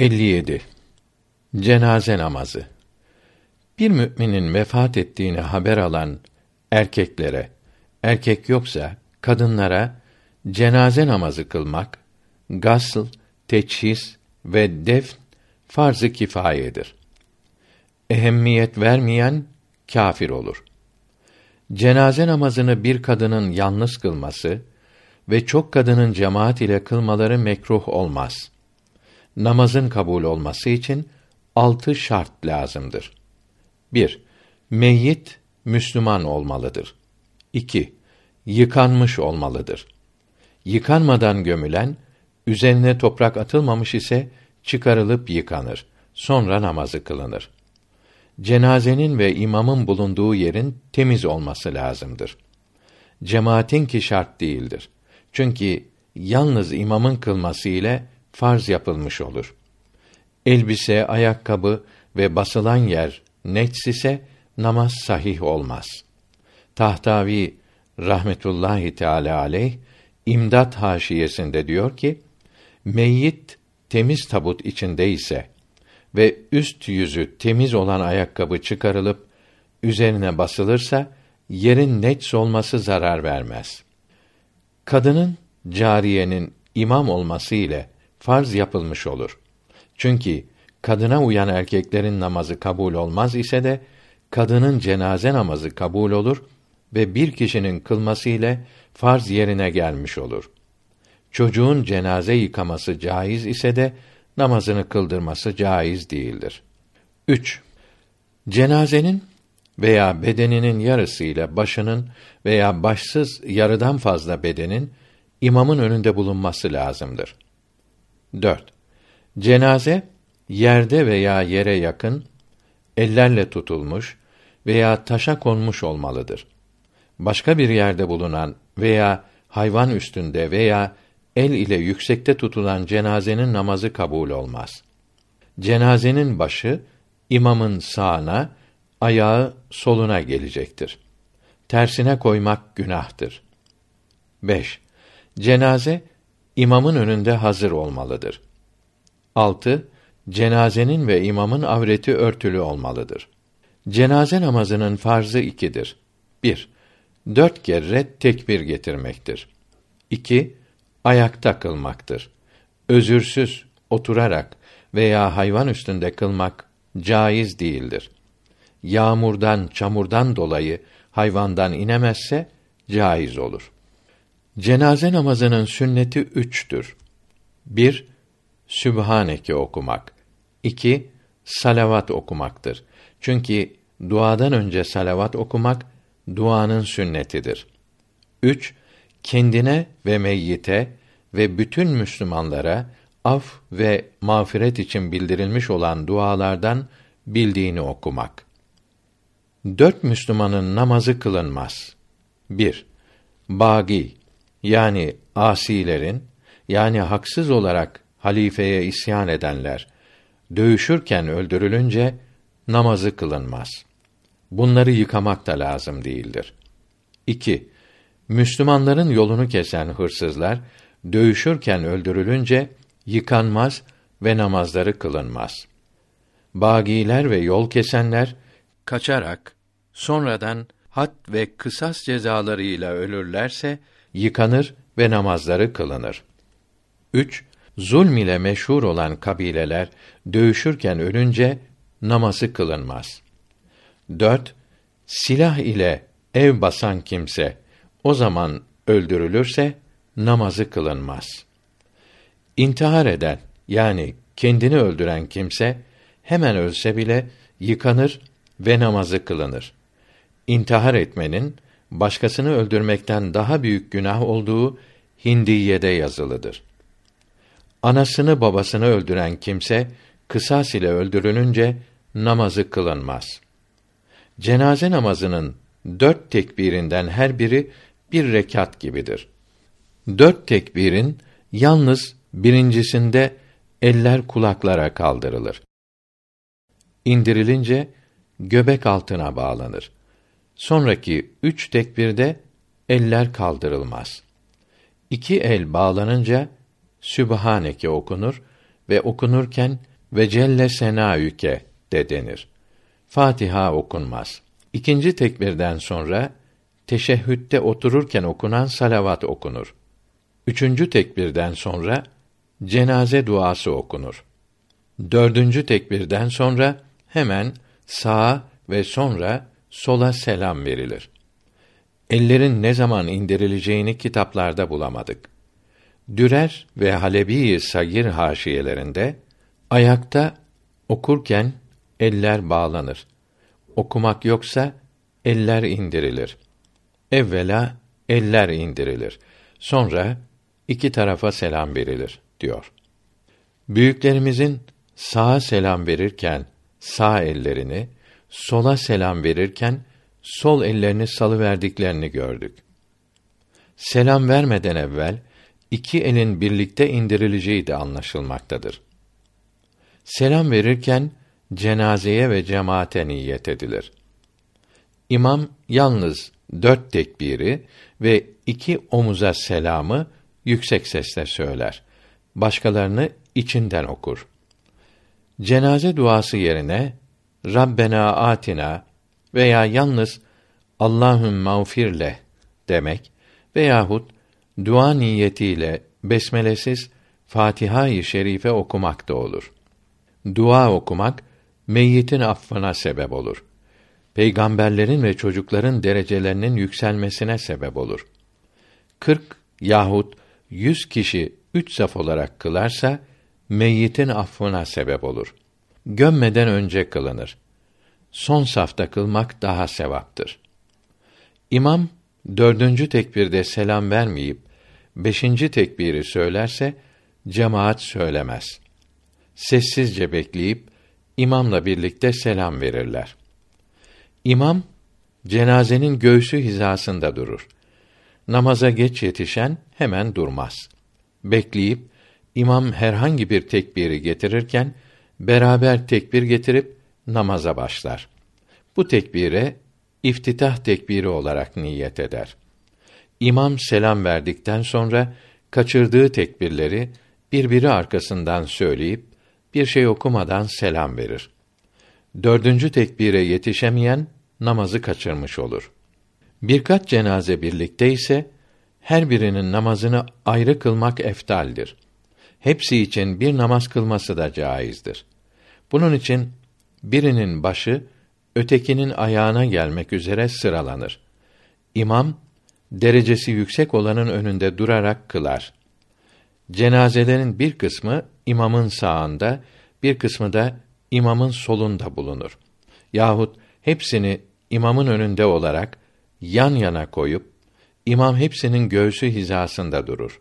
57 Cenaze namazı Bir müminin vefat ettiğini haber alan erkeklere, erkek yoksa kadınlara cenaze namazı kılmak, gasl, teçhis ve defn farz-ı kifayedir. Ehemmiyet vermeyen kâfir olur. Cenaze namazını bir kadının yalnız kılması ve çok kadının cemaat ile kılmaları mekruh olmaz.'' Namazın kabul olması için altı şart lazımdır. 1. Meyyit Müslüman olmalıdır. 2. Yıkanmış olmalıdır. Yıkanmadan gömülen, üzerine toprak atılmamış ise çıkarılıp yıkanır. Sonra namazı kılınır. Cenazenin ve imamın bulunduğu yerin temiz olması lazımdır. Cemaatin ki şart değildir. Çünkü yalnız imamın kılması ile farz yapılmış olur. Elbise, ayakkabı ve basılan yer nets ise namaz sahih olmaz. Tahtavi rahmetullahi teala aleyh İmdat haşiyesinde diyor ki: Meyyit temiz tabut içinde ise ve üst yüzü temiz olan ayakkabı çıkarılıp üzerine basılırsa yerin nets olması zarar vermez. Kadının cariyenin imam olması ile farz yapılmış olur. Çünkü kadına uyan erkeklerin namazı kabul olmaz ise de kadının cenaze namazı kabul olur ve bir kişinin kılması ile farz yerine gelmiş olur. Çocuğun cenaze yıkaması caiz ise de namazını kıldırması caiz değildir. 3. Cenazenin veya bedeninin yarısı ile başının veya başsız yarıdan fazla bedenin imamın önünde bulunması lazımdır. 4. Cenaze yerde veya yere yakın ellerle tutulmuş veya taşa konmuş olmalıdır. Başka bir yerde bulunan veya hayvan üstünde veya el ile yüksekte tutulan cenazenin namazı kabul olmaz. Cenazenin başı imamın sağına, ayağı soluna gelecektir. Tersine koymak günahtır. 5. Cenaze imamın önünde hazır olmalıdır. 6. Cenazenin ve imamın avreti örtülü olmalıdır. Cenaze namazının farzı ikidir. 1. Dört kere tekbir getirmektir. 2. Ayakta kılmaktır. Özürsüz, oturarak veya hayvan üstünde kılmak caiz değildir. Yağmurdan, çamurdan dolayı hayvandan inemezse caiz olur. Cenaze namazının sünneti üçtür. 1. Sübhaneke okumak. 2. Salavat okumaktır. Çünkü duadan önce salavat okumak duanın sünnetidir. 3. Kendine ve meyyite ve bütün Müslümanlara af ve mağfiret için bildirilmiş olan dualardan bildiğini okumak. Dört Müslümanın namazı kılınmaz. 1. Bagi yani asilerin yani haksız olarak halifeye isyan edenler dövüşürken öldürülünce namazı kılınmaz. Bunları yıkamak da lazım değildir. 2. Müslümanların yolunu kesen hırsızlar dövüşürken öldürülünce yıkanmaz ve namazları kılınmaz. Bagiler ve yol kesenler kaçarak sonradan had ve kısas cezalarıyla ölürlerse yıkanır ve namazları kılınır. 3. Zulm ile meşhur olan kabileler dövüşürken ölünce namazı kılınmaz. 4. Silah ile ev basan kimse o zaman öldürülürse namazı kılınmaz. İntihar eden yani kendini öldüren kimse hemen ölse bile yıkanır ve namazı kılınır. İntihar etmenin başkasını öldürmekten daha büyük günah olduğu Hindiye'de yazılıdır. Anasını babasını öldüren kimse kısas ile öldürülünce namazı kılınmaz. Cenaze namazının dört tekbirinden her biri bir rekat gibidir. Dört tekbirin yalnız birincisinde eller kulaklara kaldırılır. İndirilince göbek altına bağlanır. Sonraki üç tekbirde eller kaldırılmaz. İki el bağlanınca Sübhaneke okunur ve okunurken ve celle senaüke de denir. Fatiha okunmaz. İkinci tekbirden sonra teşehhütte otururken okunan salavat okunur. Üçüncü tekbirden sonra cenaze duası okunur. Dördüncü tekbirden sonra hemen sağa ve sonra sola selam verilir. Ellerin ne zaman indirileceğini kitaplarda bulamadık. Dürer ve Halebi Sagir haşiyelerinde ayakta okurken eller bağlanır. Okumak yoksa eller indirilir. Evvela eller indirilir. Sonra iki tarafa selam verilir diyor. Büyüklerimizin sağa selam verirken sağ ellerini, sola selam verirken sol ellerini salıverdiklerini gördük. Selam vermeden evvel iki elin birlikte indirileceği de anlaşılmaktadır. Selam verirken cenazeye ve cemaate niyet edilir. İmam yalnız dört tekbiri ve iki omuza selamı yüksek sesle söyler. Başkalarını içinden okur. Cenaze duası yerine Rabbena atina veya yalnız Allahüm mağfirle demek veyahut dua niyetiyle besmelesiz Fatiha-i Şerife okumak da olur. Dua okumak meyyitin affına sebep olur. Peygamberlerin ve çocukların derecelerinin yükselmesine sebep olur. 40 yahut 100 kişi üç saf olarak kılarsa meyyitin affına sebep olur. Gömmeden önce kılınır. Son safta kılmak daha sevaptır. İmam dördüncü tekbirde selam vermeyip beşinci tekbiri söylerse cemaat söylemez. Sessizce bekleyip imamla birlikte selam verirler. İmam cenazenin göğsü hizasında durur. Namaza geç yetişen hemen durmaz. Bekleyip imam herhangi bir tekbiri getirirken beraber tekbir getirip namaza başlar. Bu tekbire iftitah tekbiri olarak niyet eder. İmam selam verdikten sonra kaçırdığı tekbirleri birbiri arkasından söyleyip bir şey okumadan selam verir. Dördüncü tekbire yetişemeyen namazı kaçırmış olur. Birkaç cenaze birlikte ise her birinin namazını ayrı kılmak eftaldir. Hepsi için bir namaz kılması da caizdir. Bunun için birinin başı ötekinin ayağına gelmek üzere sıralanır. İmam derecesi yüksek olanın önünde durarak kılar. Cenazelerin bir kısmı imamın sağında, bir kısmı da imamın solunda bulunur. Yahut hepsini imamın önünde olarak yan yana koyup imam hepsinin göğsü hizasında durur.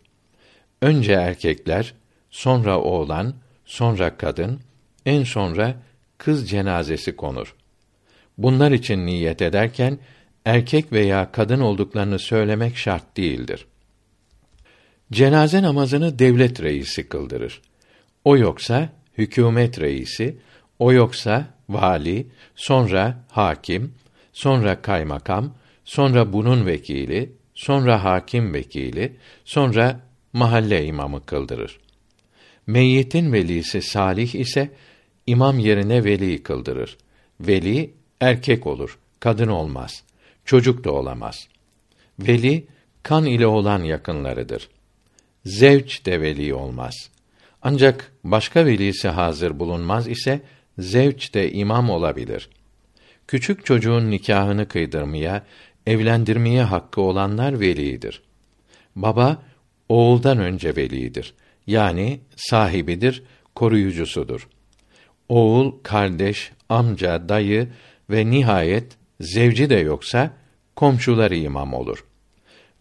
Önce erkekler, sonra oğlan, sonra kadın, en sonra kız cenazesi konur. Bunlar için niyet ederken erkek veya kadın olduklarını söylemek şart değildir. Cenaze namazını devlet reisi kıldırır. O yoksa hükümet reisi, o yoksa vali, sonra hakim, sonra kaymakam, sonra bunun vekili, sonra hakim vekili, sonra mahalle imamı kıldırır. Meyyitin velisi salih ise imam yerine veli kıldırır. Veli erkek olur, kadın olmaz. Çocuk da olamaz. Veli kan ile olan yakınlarıdır. Zevç de veli olmaz. Ancak başka velisi hazır bulunmaz ise zevç de imam olabilir. Küçük çocuğun nikahını kıydırmaya, evlendirmeye hakkı olanlar velidir. Baba oğuldan önce velidir. Yani sahibidir, koruyucusudur. Oğul, kardeş, amca, dayı ve nihayet zevci de yoksa komşuları imam olur.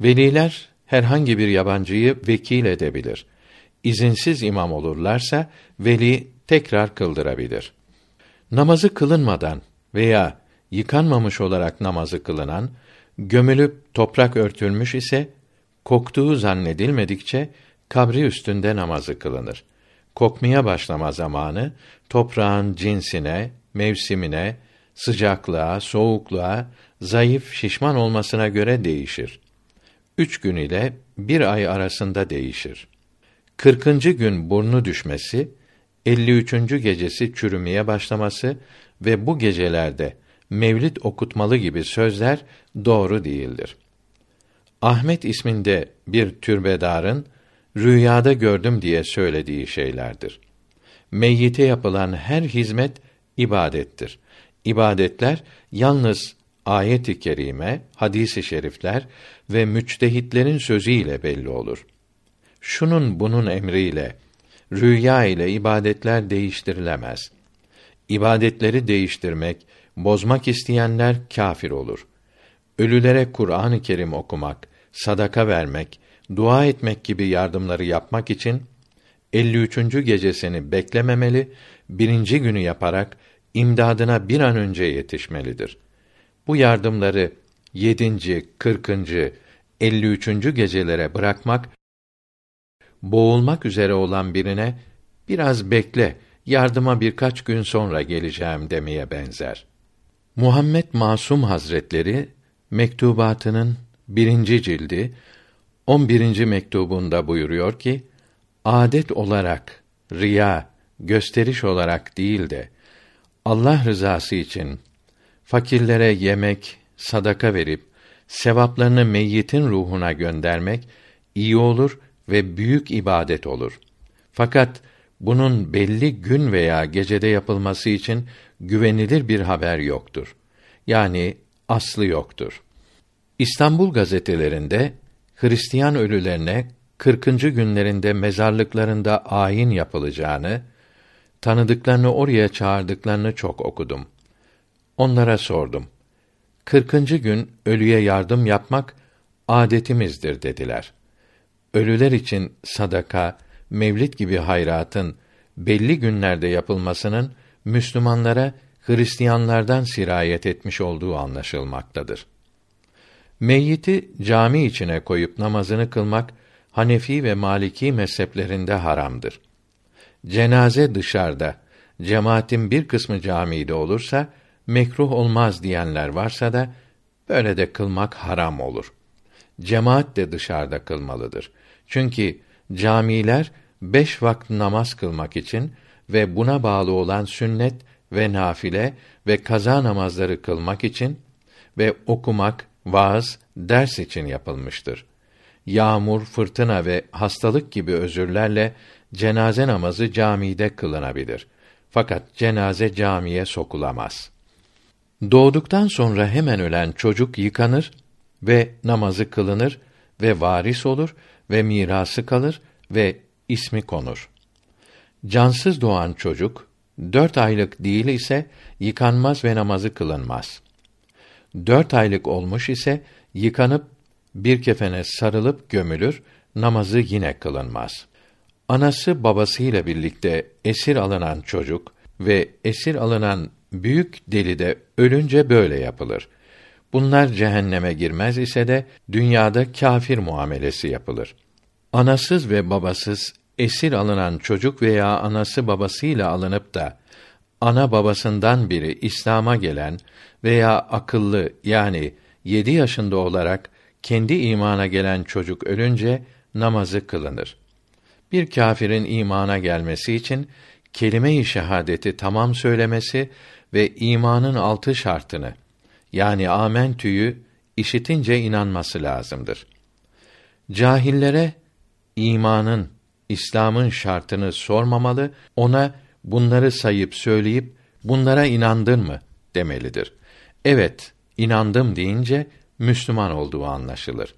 Veliler herhangi bir yabancıyı vekil edebilir. İzinsiz imam olurlarsa veli tekrar kıldırabilir. Namazı kılınmadan veya yıkanmamış olarak namazı kılınan, gömülüp toprak örtülmüş ise koktuğu zannedilmedikçe kabri üstünde namazı kılınır. Kokmaya başlama zamanı toprağın cinsine, mevsimine, sıcaklığa, soğukluğa, zayıf, şişman olmasına göre değişir. Üç gün ile bir ay arasında değişir. Kırkıncı gün burnu düşmesi, 53. gecesi çürümeye başlaması ve bu gecelerde mevlid okutmalı gibi sözler doğru değildir. Ahmet isminde bir türbedarın rüyada gördüm diye söylediği şeylerdir. Meyyite yapılan her hizmet ibadettir. İbadetler yalnız ayet-i kerime, hadis-i şerifler ve müçtehitlerin sözüyle belli olur. Şunun bunun emriyle rüya ile ibadetler değiştirilemez. İbadetleri değiştirmek, bozmak isteyenler kâfir olur. Ölülere Kur'an-ı Kerim okumak, sadaka vermek, dua etmek gibi yardımları yapmak için 53. gecesini beklememeli, birinci günü yaparak imdadına bir an önce yetişmelidir. Bu yardımları 7. 40. 53. gecelere bırakmak boğulmak üzere olan birine biraz bekle, yardıma birkaç gün sonra geleceğim demeye benzer. Muhammed Masum Hazretleri mektubatının birinci cildi 11. mektubunda buyuruyor ki adet olarak riya gösteriş olarak değil de Allah rızası için fakirlere yemek, sadaka verip sevaplarını meyyitin ruhuna göndermek iyi olur ve büyük ibadet olur. Fakat bunun belli gün veya gecede yapılması için güvenilir bir haber yoktur. Yani aslı yoktur. İstanbul gazetelerinde Hristiyan ölülerine 40. günlerinde mezarlıklarında ayin yapılacağını, tanıdıklarını oraya çağırdıklarını çok okudum. Onlara sordum. 40. gün ölüye yardım yapmak adetimizdir dediler ölüler için sadaka, mevlid gibi hayratın belli günlerde yapılmasının Müslümanlara Hristiyanlardan sirayet etmiş olduğu anlaşılmaktadır. Meyyiti cami içine koyup namazını kılmak Hanefi ve Maliki mezheplerinde haramdır. Cenaze dışarıda, cemaatin bir kısmı camide olursa mekruh olmaz diyenler varsa da böyle de kılmak haram olur. Cemaat de dışarıda kılmalıdır. Çünkü camiler beş vakit namaz kılmak için ve buna bağlı olan sünnet ve nafile ve kaza namazları kılmak için ve okumak, vaaz, ders için yapılmıştır. Yağmur, fırtına ve hastalık gibi özürlerle cenaze namazı camide kılınabilir. Fakat cenaze camiye sokulamaz. Doğduktan sonra hemen ölen çocuk yıkanır ve namazı kılınır ve varis olur ve mirası kalır ve ismi konur. Cansız doğan çocuk dört aylık değil ise yıkanmaz ve namazı kılınmaz. Dört aylık olmuş ise yıkanıp bir kefene sarılıp gömülür, namazı yine kılınmaz. Anası babasıyla birlikte esir alınan çocuk ve esir alınan büyük deli de ölünce böyle yapılır. Bunlar cehenneme girmez ise de dünyada kâfir muamelesi yapılır. Anasız ve babasız esir alınan çocuk veya anası babasıyla alınıp da ana babasından biri İslam'a gelen veya akıllı yani yedi yaşında olarak kendi imana gelen çocuk ölünce namazı kılınır. Bir kâfirin imana gelmesi için kelime-i şehadeti tamam söylemesi ve imanın altı şartını yani amentüyü işitince inanması lazımdır. Cahillere imanın, İslam'ın şartını sormamalı, ona bunları sayıp söyleyip bunlara inandın mı demelidir. Evet, inandım deyince Müslüman olduğu anlaşılır.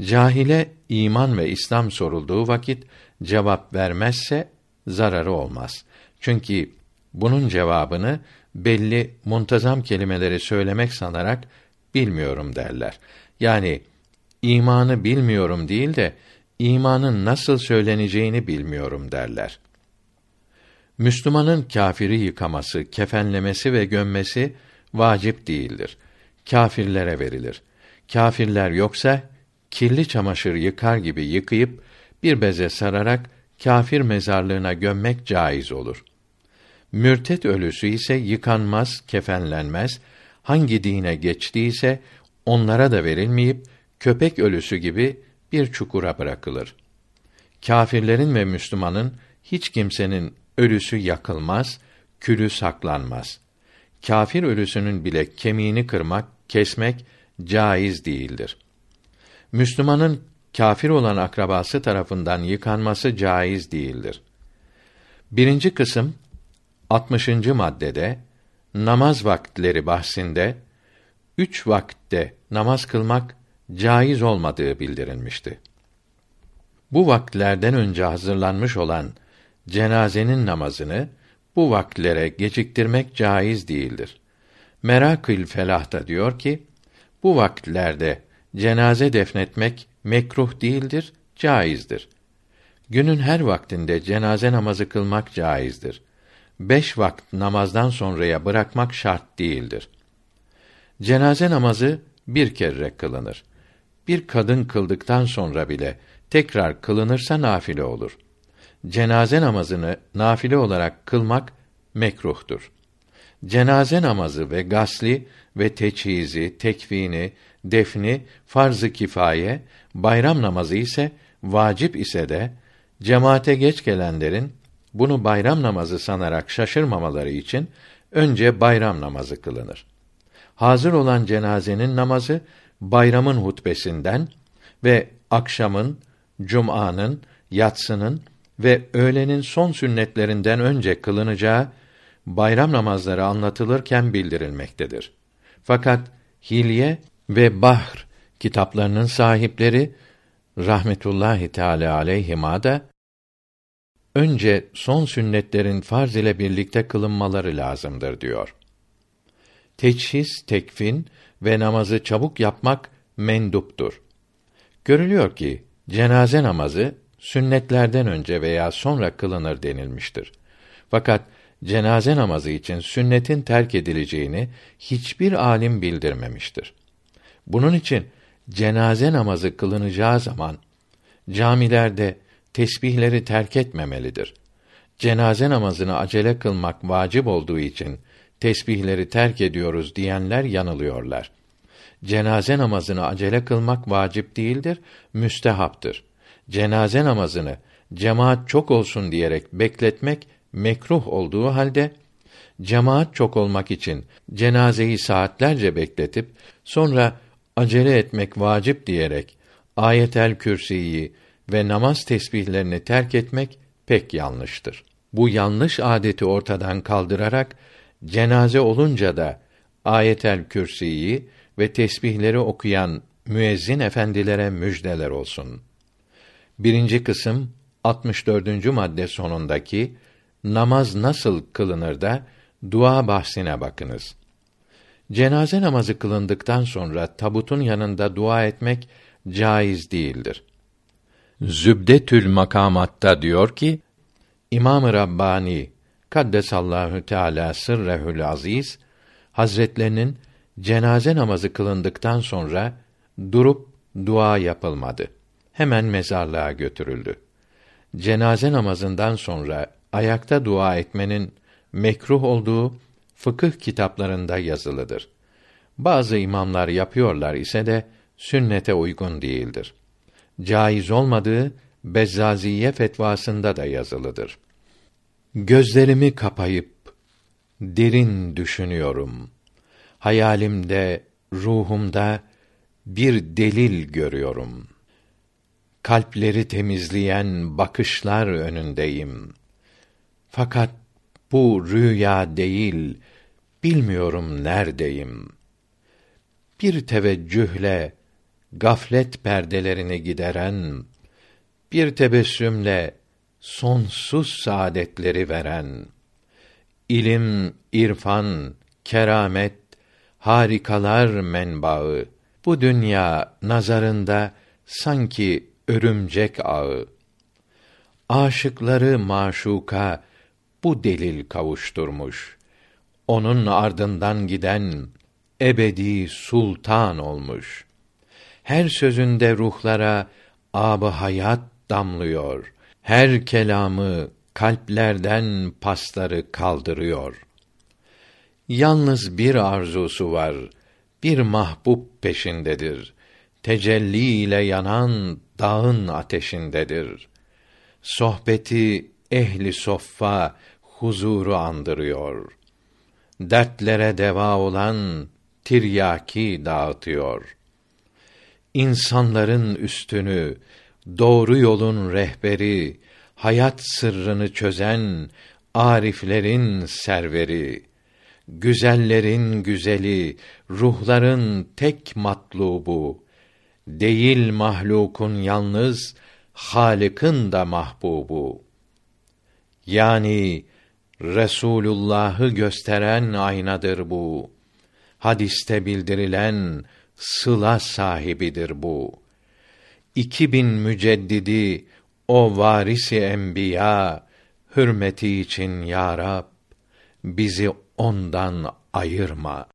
Cahile iman ve İslam sorulduğu vakit cevap vermezse zararı olmaz. Çünkü bunun cevabını belli muntazam kelimeleri söylemek sanarak bilmiyorum derler. Yani imanı bilmiyorum değil de imanın nasıl söyleneceğini bilmiyorum derler. Müslümanın kâfiri yıkaması, kefenlemesi ve gömmesi vacip değildir. Kâfirlere verilir. Kâfirler yoksa kirli çamaşır yıkar gibi yıkayıp bir beze sararak kâfir mezarlığına gömmek caiz olur. Mürtet ölüsü ise yıkanmaz, kefenlenmez, hangi dine geçtiyse onlara da verilmeyip köpek ölüsü gibi bir çukura bırakılır. Kâfirlerin ve Müslümanın hiç kimsenin ölüsü yakılmaz, külü saklanmaz. Kafir ölüsünün bile kemiğini kırmak, kesmek caiz değildir. Müslümanın kafir olan akrabası tarafından yıkanması caiz değildir. Birinci kısım 60. maddede namaz vakitleri bahsinde üç vakitte namaz kılmak caiz olmadığı bildirilmişti. Bu vakitlerden önce hazırlanmış olan cenazenin namazını bu vakitlere geciktirmek caiz değildir. Merakül Felah da diyor ki, bu vakitlerde cenaze defnetmek mekruh değildir, caizdir. Günün her vaktinde cenaze namazı kılmak caizdir. Beş vakit namazdan sonraya bırakmak şart değildir. Cenaze namazı bir kere kılınır. Bir kadın kıldıktan sonra bile tekrar kılınırsa nafile olur. Cenaze namazını nafile olarak kılmak mekruhtur. Cenaze namazı ve gasli ve teçhizi, tekvini, defni farz-ı kifaye, bayram namazı ise vacip ise de cemaate geç gelenlerin bunu bayram namazı sanarak şaşırmamaları için önce bayram namazı kılınır. Hazır olan cenazenin namazı bayramın hutbesinden ve akşamın, cumanın, yatsının ve öğlenin son sünnetlerinden önce kılınacağı bayram namazları anlatılırken bildirilmektedir. Fakat Hilye ve Bahr kitaplarının sahipleri rahmetullahi teala aleyhima da önce son sünnetlerin farz ile birlikte kılınmaları lazımdır diyor. Teçhis, tekfin ve namazı çabuk yapmak menduptur. Görülüyor ki cenaze namazı sünnetlerden önce veya sonra kılınır denilmiştir. Fakat cenaze namazı için sünnetin terk edileceğini hiçbir alim bildirmemiştir. Bunun için cenaze namazı kılınacağı zaman camilerde tesbihleri terk etmemelidir. Cenaze namazını acele kılmak vacip olduğu için tesbihleri terk ediyoruz diyenler yanılıyorlar. Cenaze namazını acele kılmak vacip değildir, müstehaptır. Cenaze namazını cemaat çok olsun diyerek bekletmek mekruh olduğu halde cemaat çok olmak için cenazeyi saatlerce bekletip sonra acele etmek vacip diyerek ayetel kürsiyi ve namaz tesbihlerini terk etmek pek yanlıştır. Bu yanlış adeti ortadan kaldırarak cenaze olunca da ayetel kürsiyi ve tesbihleri okuyan müezzin efendilere müjdeler olsun. Birinci kısım 64. madde sonundaki namaz nasıl kılınır da dua bahsine bakınız. Cenaze namazı kılındıktan sonra tabutun yanında dua etmek caiz değildir. Zübdetül Makamat'ta diyor ki, İmam-ı Rabbani Kaddesallahu Teala sırrehül aziz Hazretlerinin cenaze namazı kılındıktan sonra durup dua yapılmadı. Hemen mezarlığa götürüldü. Cenaze namazından sonra ayakta dua etmenin mekruh olduğu fıkıh kitaplarında yazılıdır. Bazı imamlar yapıyorlar ise de sünnete uygun değildir. Caiz olmadığı Bezzaziye fetvasında da yazılıdır. Gözlerimi kapayıp derin düşünüyorum. Hayalimde, ruhumda bir delil görüyorum. Kalpleri temizleyen bakışlar önündeyim. Fakat bu rüya değil, bilmiyorum neredeyim. Bir teveccühle gaflet perdelerini gideren, bir tebessümle sonsuz saadetleri veren, ilim, irfan, keramet, harikalar menbaı, bu dünya nazarında sanki örümcek ağı. Aşıkları maşuka bu delil kavuşturmuş. Onun ardından giden ebedi sultan olmuş. Her sözünde ruhlara ab hayat damlıyor. Her kelamı kalplerden pasları kaldırıyor. Yalnız bir arzusu var, bir mahbub peşindedir. Tecelli ile yanan dağın ateşindedir. Sohbeti ehli soffa huzuru andırıyor. Dertlere deva olan tiryaki dağıtıyor. İnsanların üstünü, doğru yolun rehberi, hayat sırrını çözen ariflerin serveri, güzellerin güzeli, ruhların tek matlubu, değil mahlukun yalnız Halık'ın da mahbubu. Yani Resulullah'ı gösteren aynadır bu. Hadiste bildirilen sıla sahibidir bu. İki bin müceddidi o varisi enbiya hürmeti için ya Rab bizi ondan ayırma.